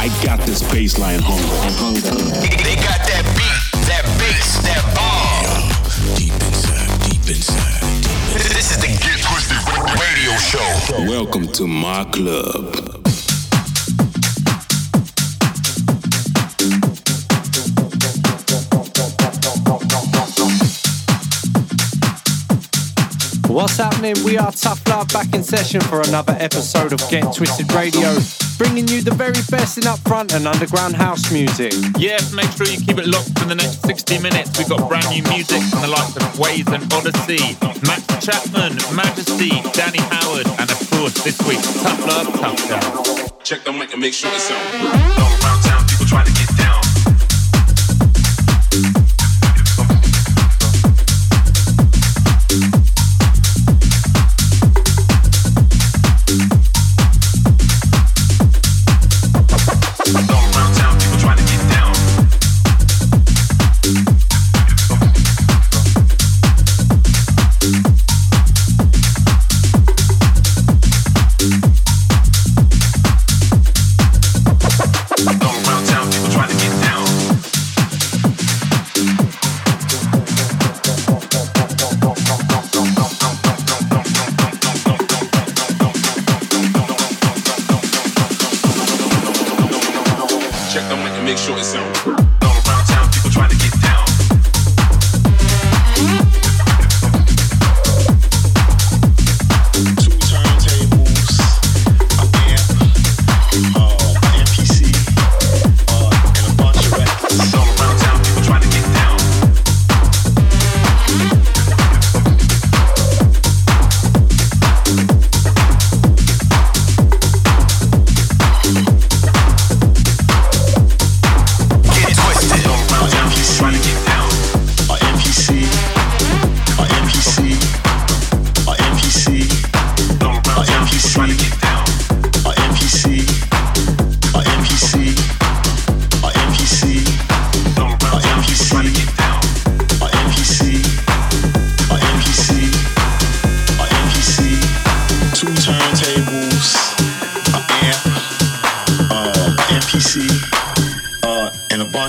I got this baseline hunger. They got that beat, that bass, that bomb. Deep inside, deep inside. This is the Get Twisted Radio Show. Welcome to my club. What's happening? We are Tough Love back in session for another episode of Get Twisted Radio, bringing you the very best in upfront and underground house music. Yes, make sure you keep it locked for the next 60 minutes. We've got brand new music from the likes of Ways and Odyssey, Max Chapman, Majesty, Danny Howard, and of course this week, Tough Love, Tough Down. Check the mic and make sure it's on. All around town, people trying to get down. Mic and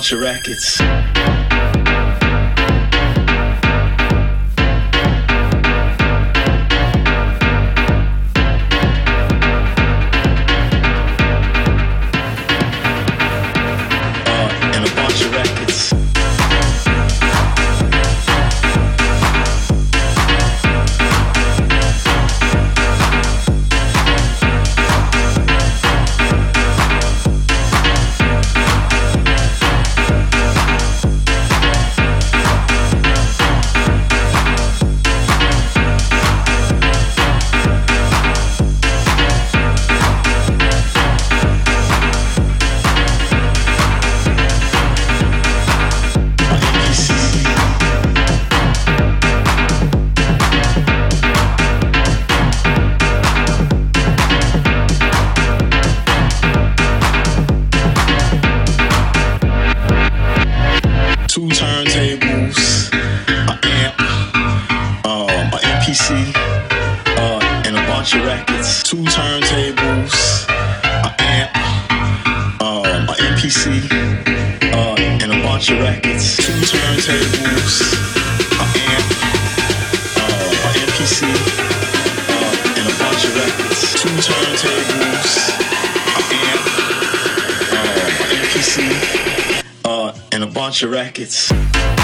bunch of rackets. Bunch of records.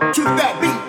That,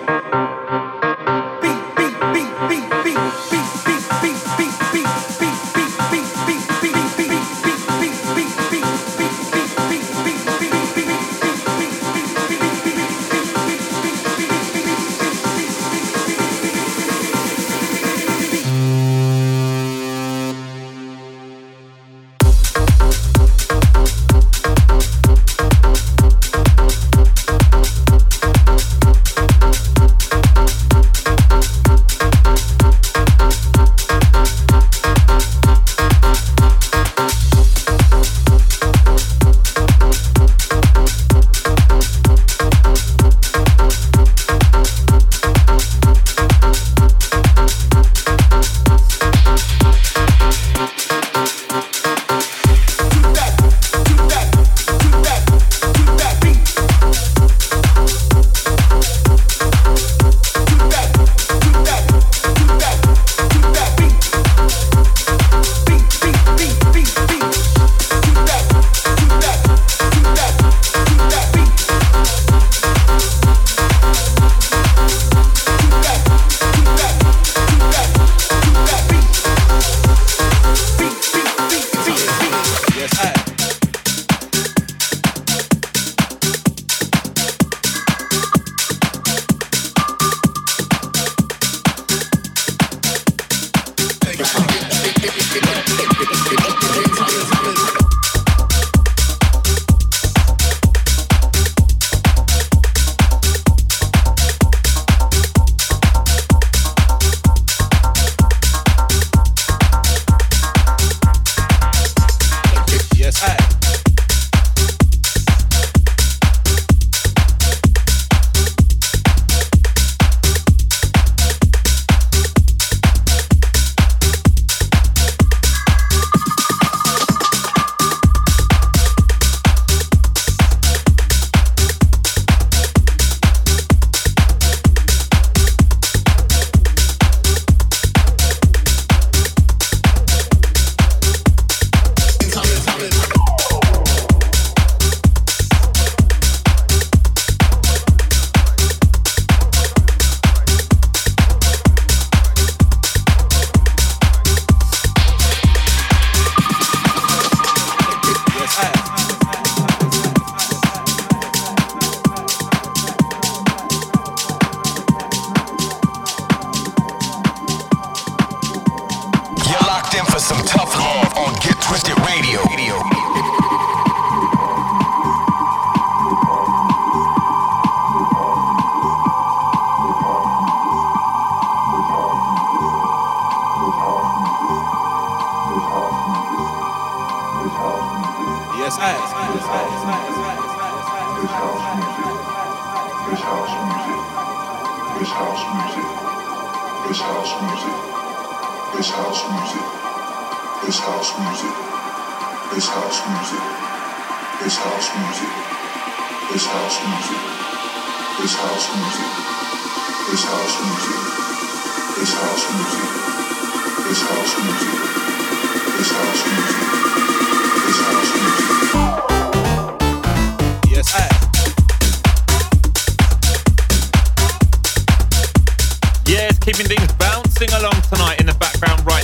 to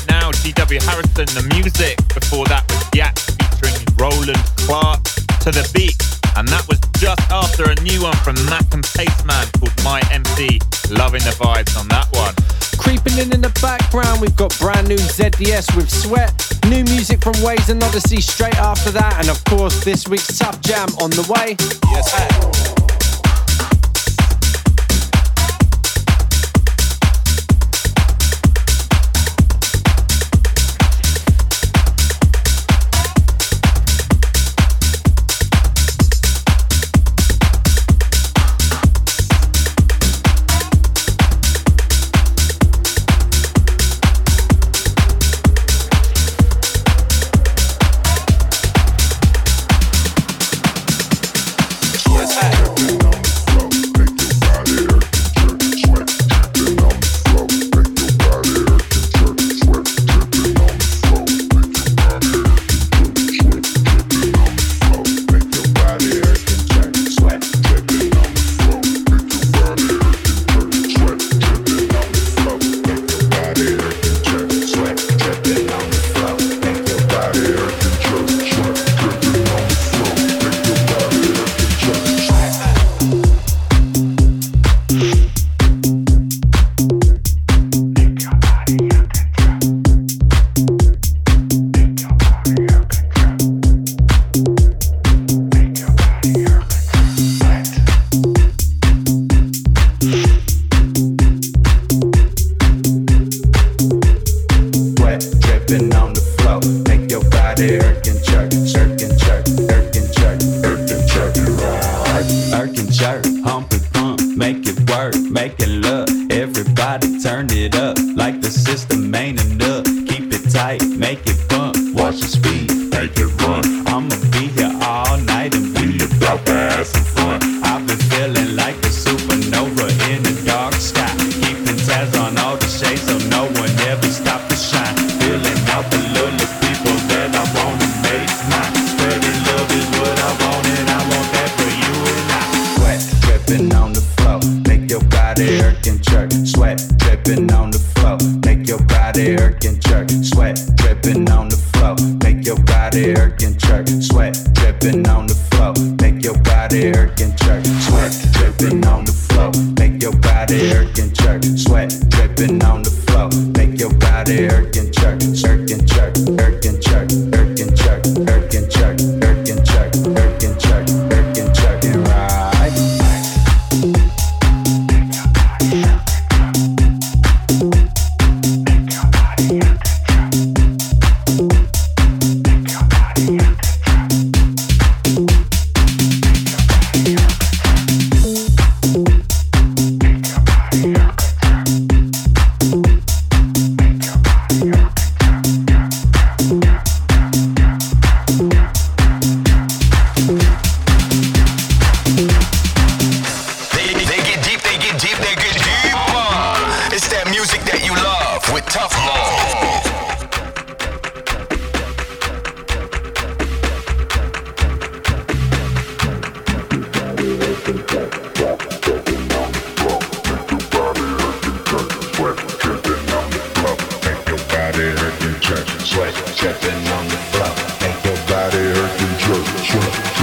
now. beat. Harrison, the music. Before that was Yak featuring Roland Clark to the beat And that was just after a new one from Mak and Pasteman called My MC. Loving the vibes on that one. Creeping in in the background, we've got brand new ZDS with Sweat, new music from Ways and Odyssey straight after that, and of course, this week's Tough Jam on the way. Yes, sir. Make your body erk and jerk, jerk and jerk, erk and jerk, erk and jerk it right. Erk and jerk, hump and pump, make it work, make it look. Everybody turn it up. Sure.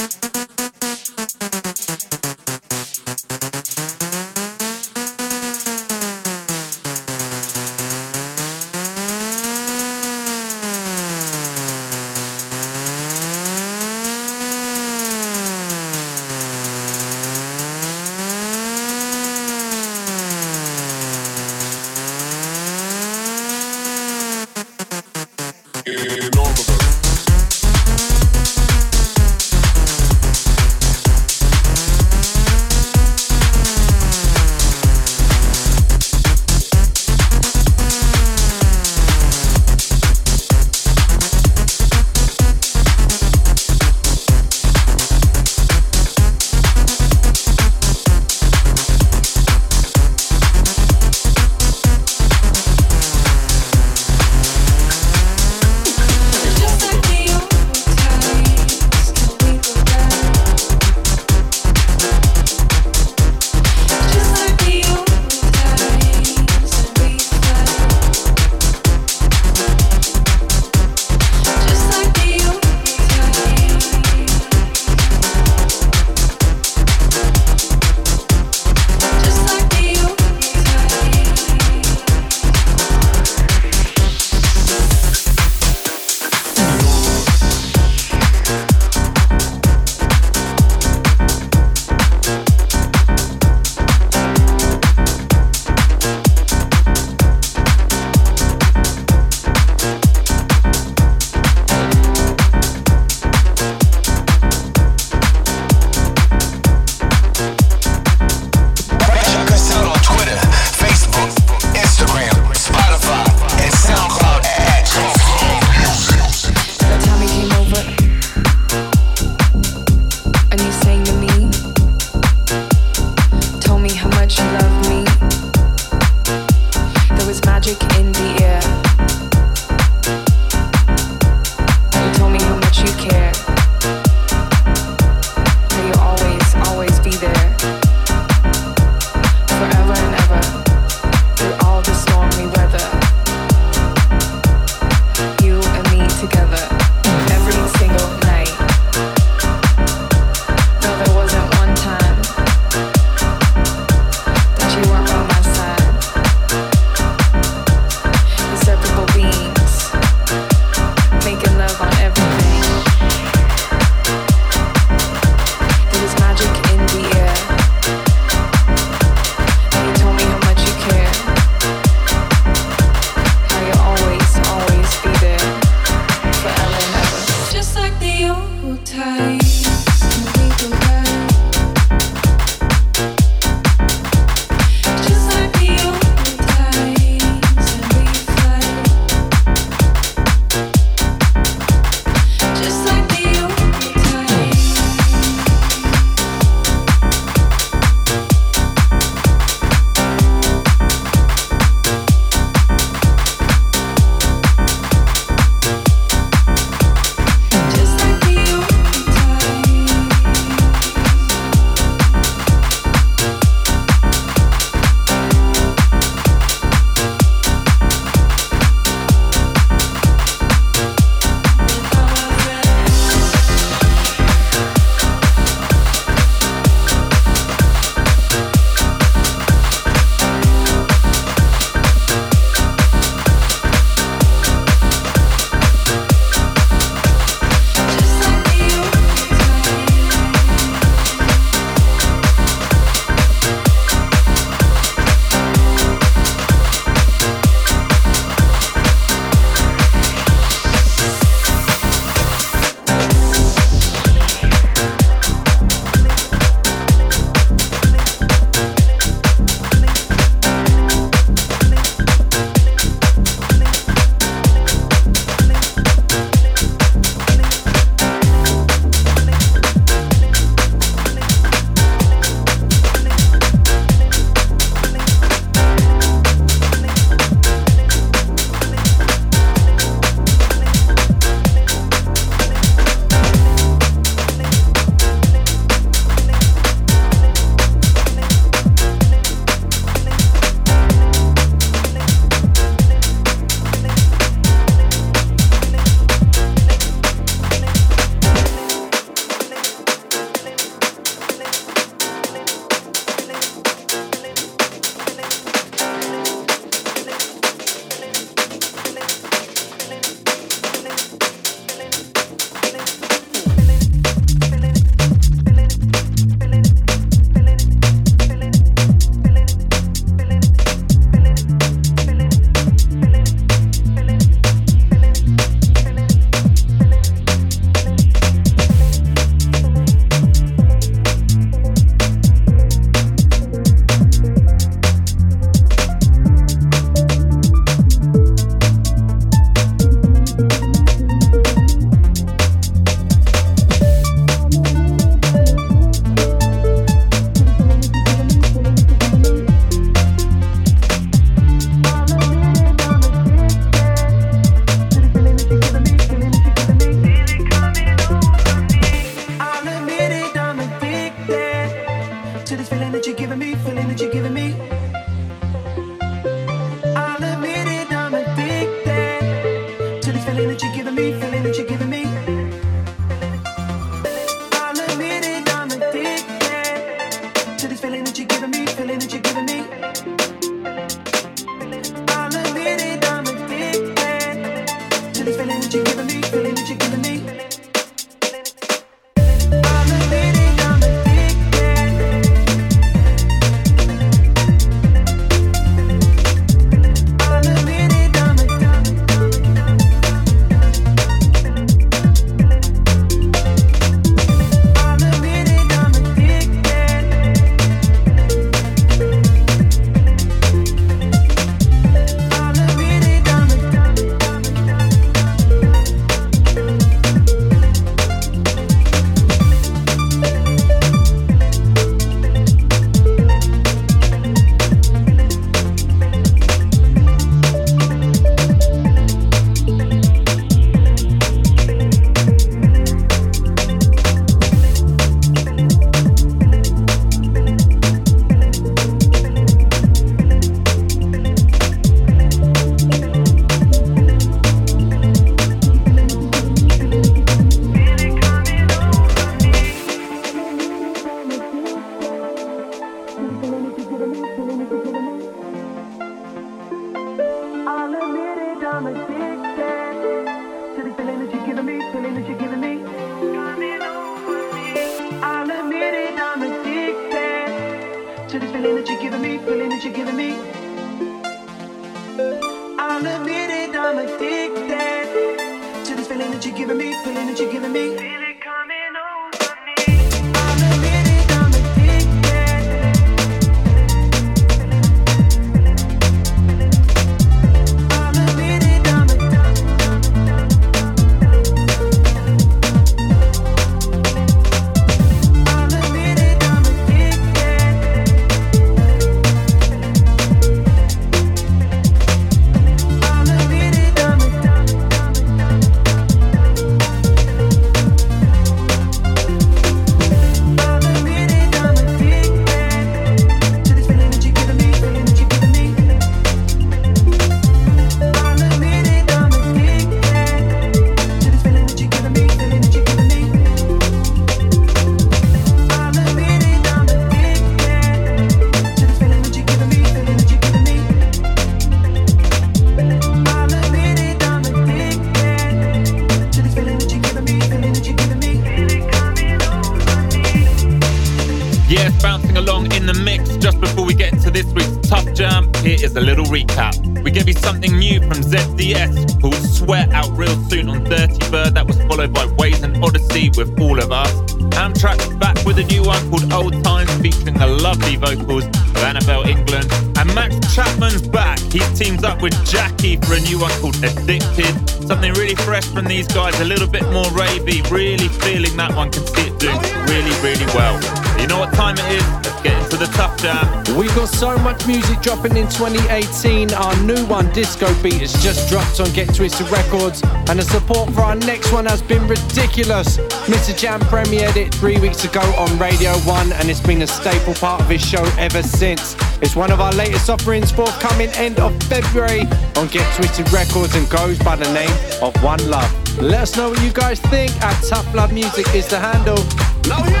Chapman's back. He teams up with Jackie for a new one called Addicted. Something really fresh from these guys, a little bit more ravey. Really feeling that one. Can see it doing really, really well. You know what time it is? Let's get into the tough jam. We've got so much music dropping in 2018. Our new one, Disco Beat, has just dropped on Get Twisted Records, and the support for our next one has been ridiculous. MistaJam premiered it three weeks ago on Radio 1, and it's been a staple part of his show ever since. It's one of our latest offerings, forthcoming end of February on Get Twisted Records, and goes by the name of One Love. Let us know what you guys think. At Tough Love Music is the handle. Now hear.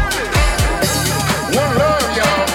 One love, y'all.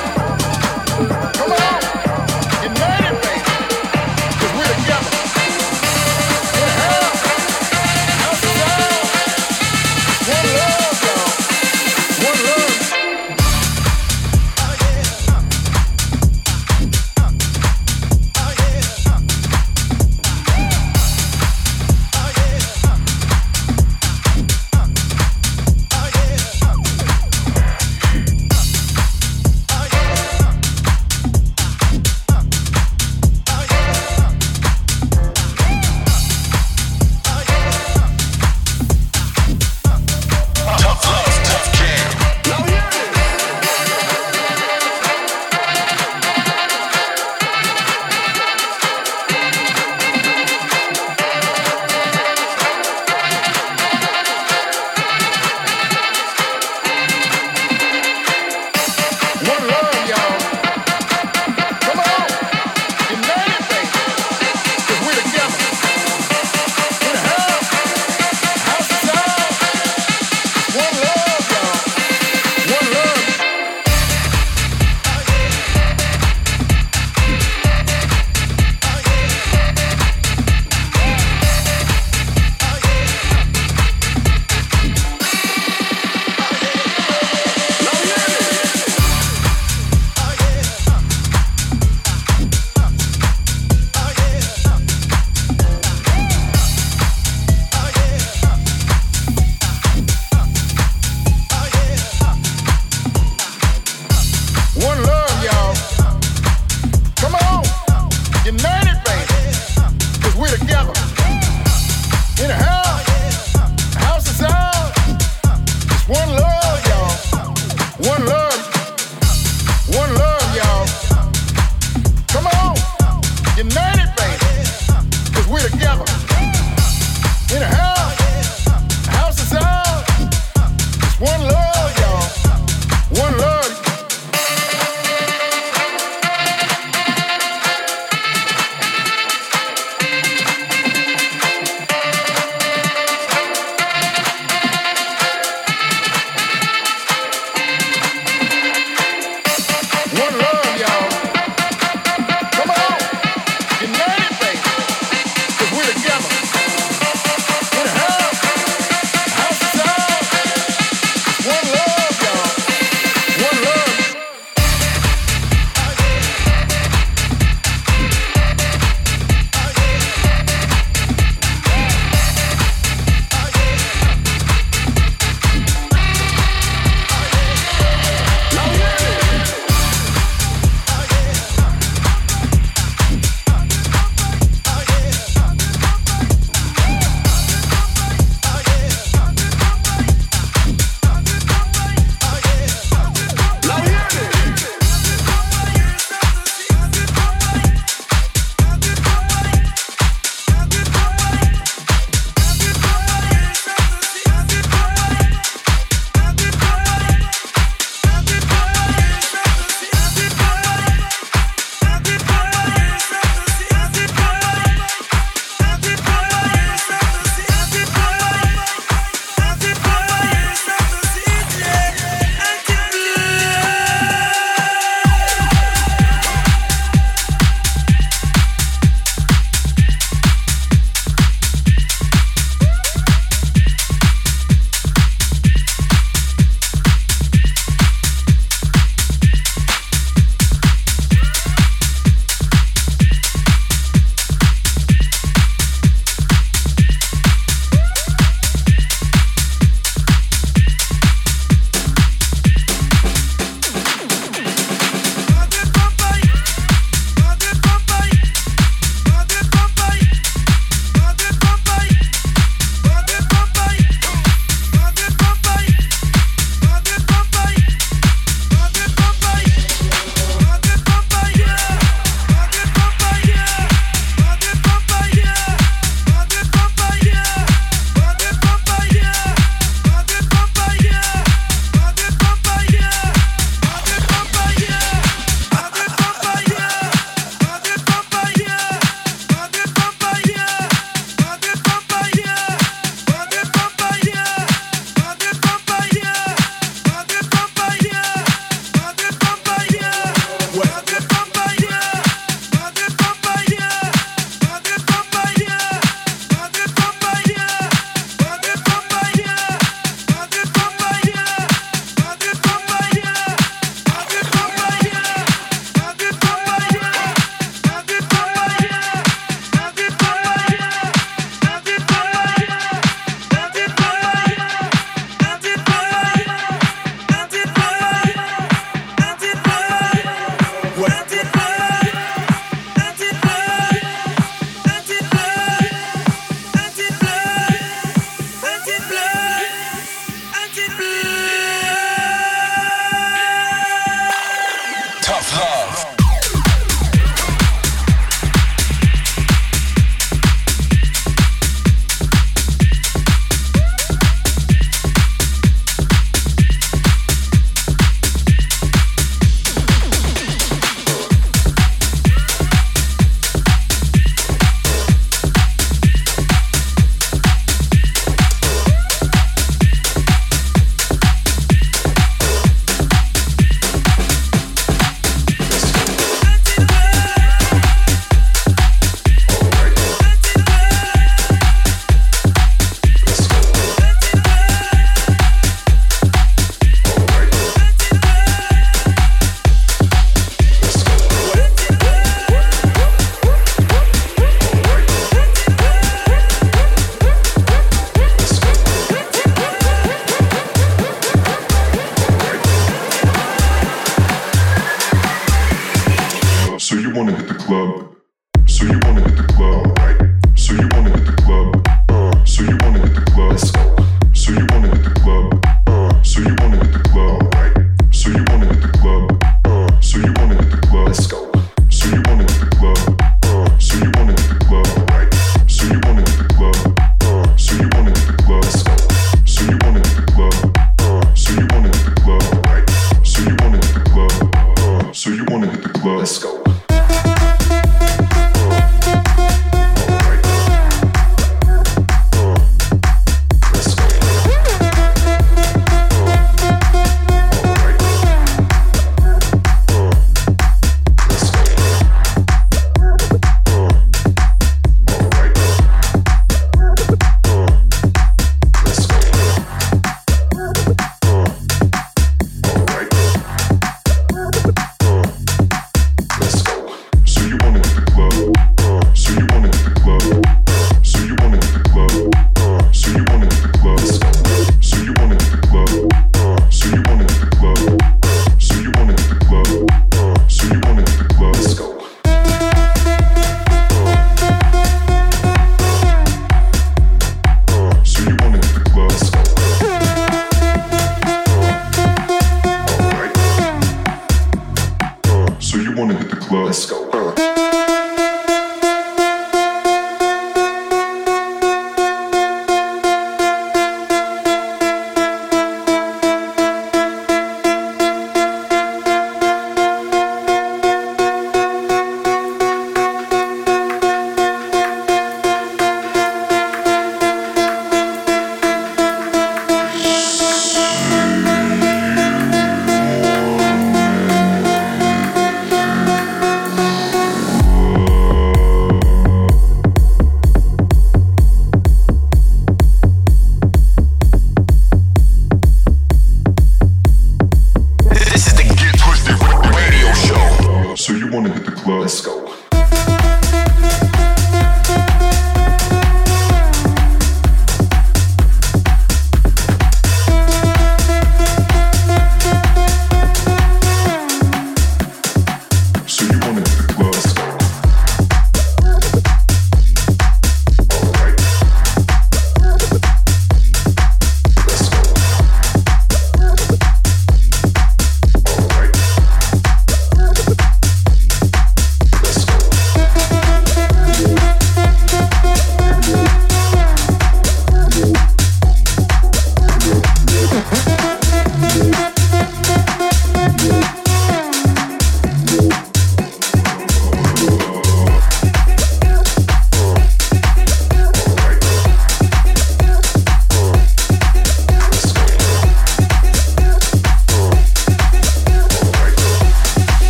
Let's go.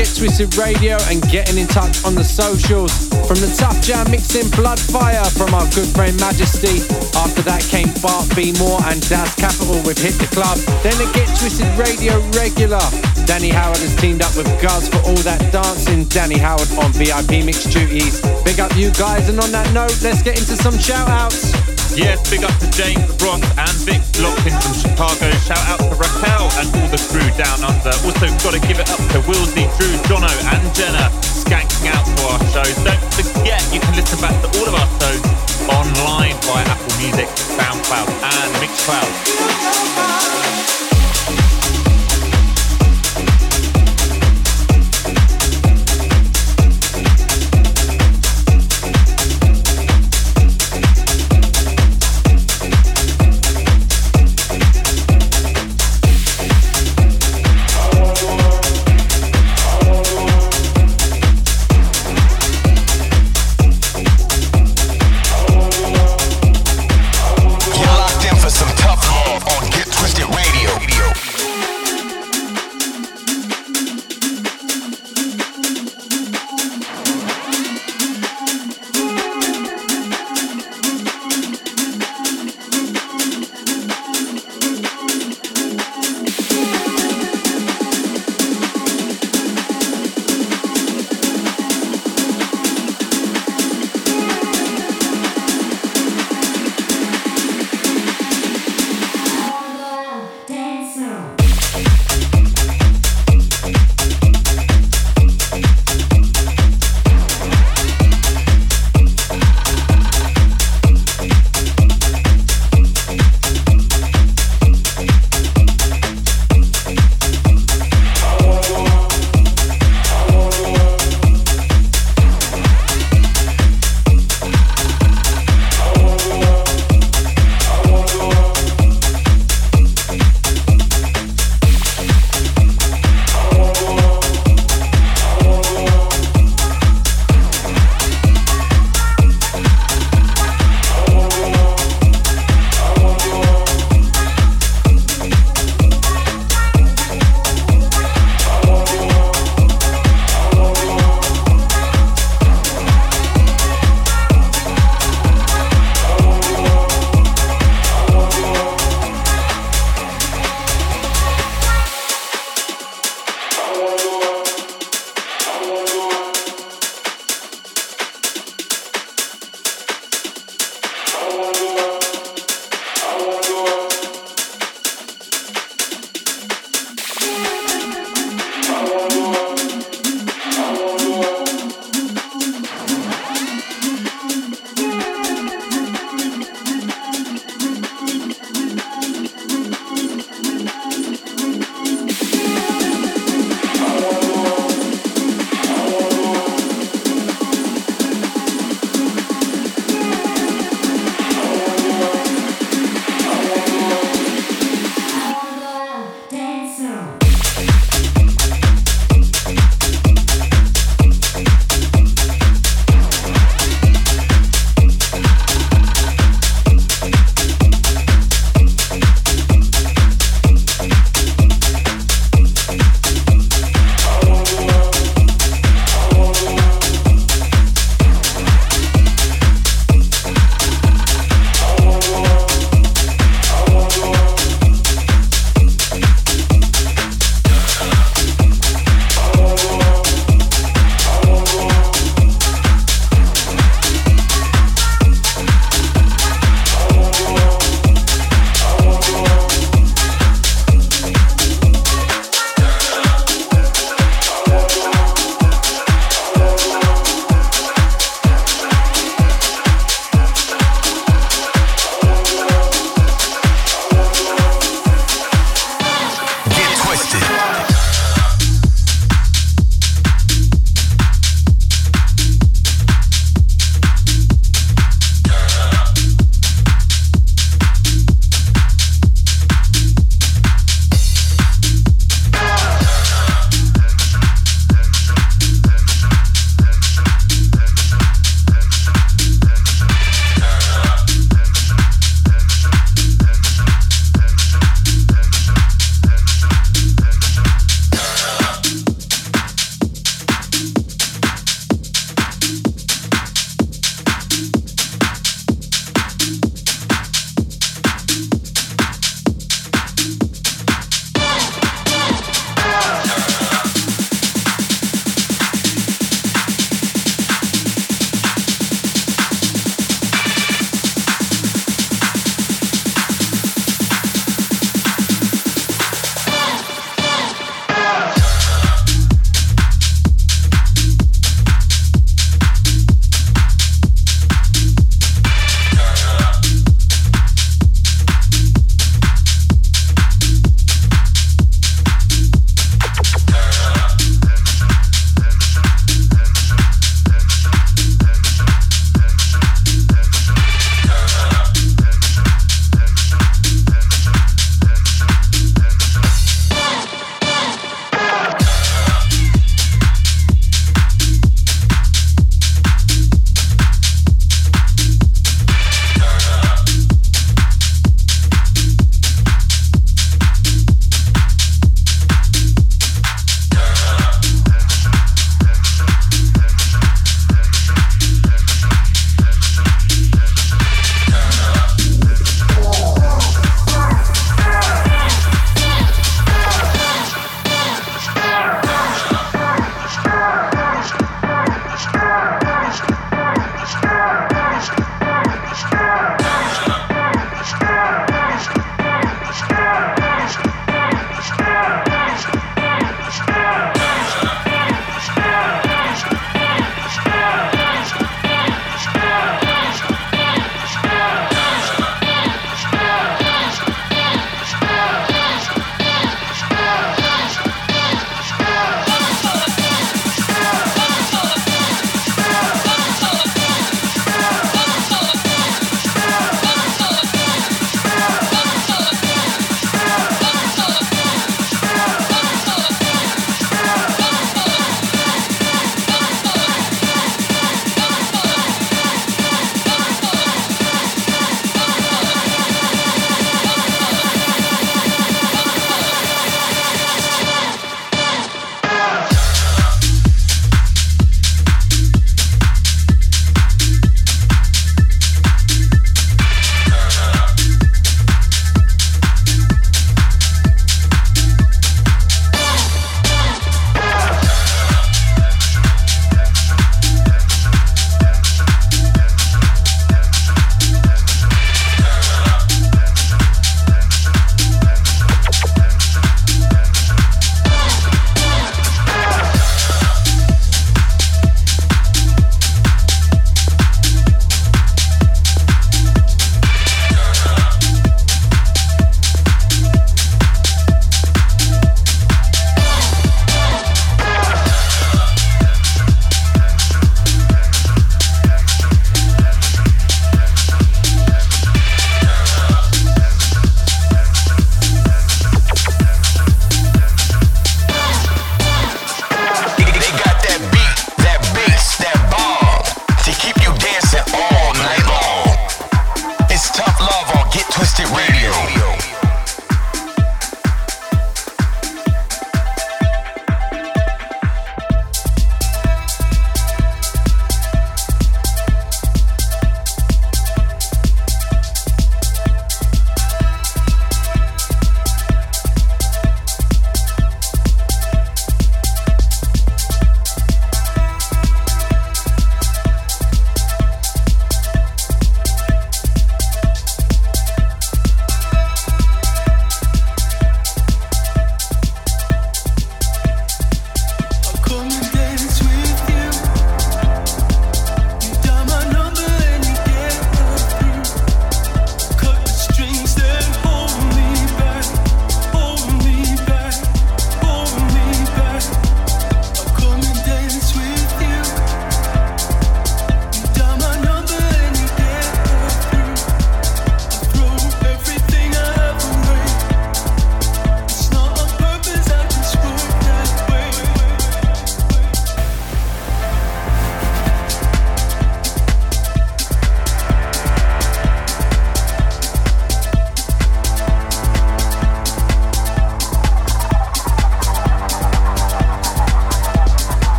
Get Twisted Radio and getting in touch on the socials. From the Tough Jam mixing Blood Fire from our good friend Majesty. After that came Bart B. More and Das Capital with Hit the Club. Then a Get Twisted Radio regular. Danny Howard has teamed up with Guz for all that dancing. Danny Howard on VIP mix duties. Big up you guys, and on that note, let's get into some shout outs. Yes, big up to James, Ross, and Vic locked in from Chicago. Shout out to Raquel and all the crew down under. Also, got to give it up to Willsy, Drew, Jono, and Jenna skanking out to our shows. Don't forget, you can listen back to all of our shows online via Apple Music, SoundCloud, and Mixcloud.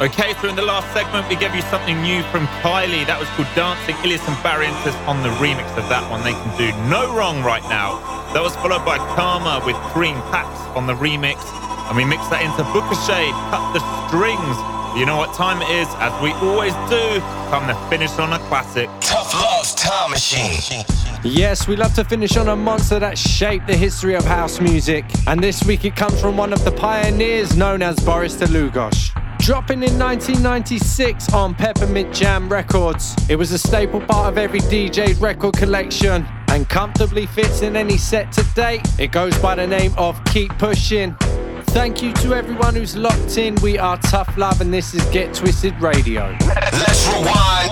Okay, so in the last segment, we gave you something new from Kylie. That was called Dancing. Illyus and Barrientos on the remix of that one. They can do no wrong right now. That was followed by Karma with Cream Packs on the remix. And we mixed that into Booka Shade, Cut the Strings. You know what time it is? As we always do, come to finish on a classic. Tough Love Time Machine. Yes, we love to finish on a monster that shaped the history of house music. And this week it comes from one of the pioneers known as Boris Dlugosch. Dropping in 1996 on Peppermint Jam Records, it was a staple part of every DJ's record collection and comfortably fits in any set to date. It goes by the name of Keep Pushing. Thank you to everyone who's locked in. We are Tough Love and this is Get Twisted Radio. Let's rewind.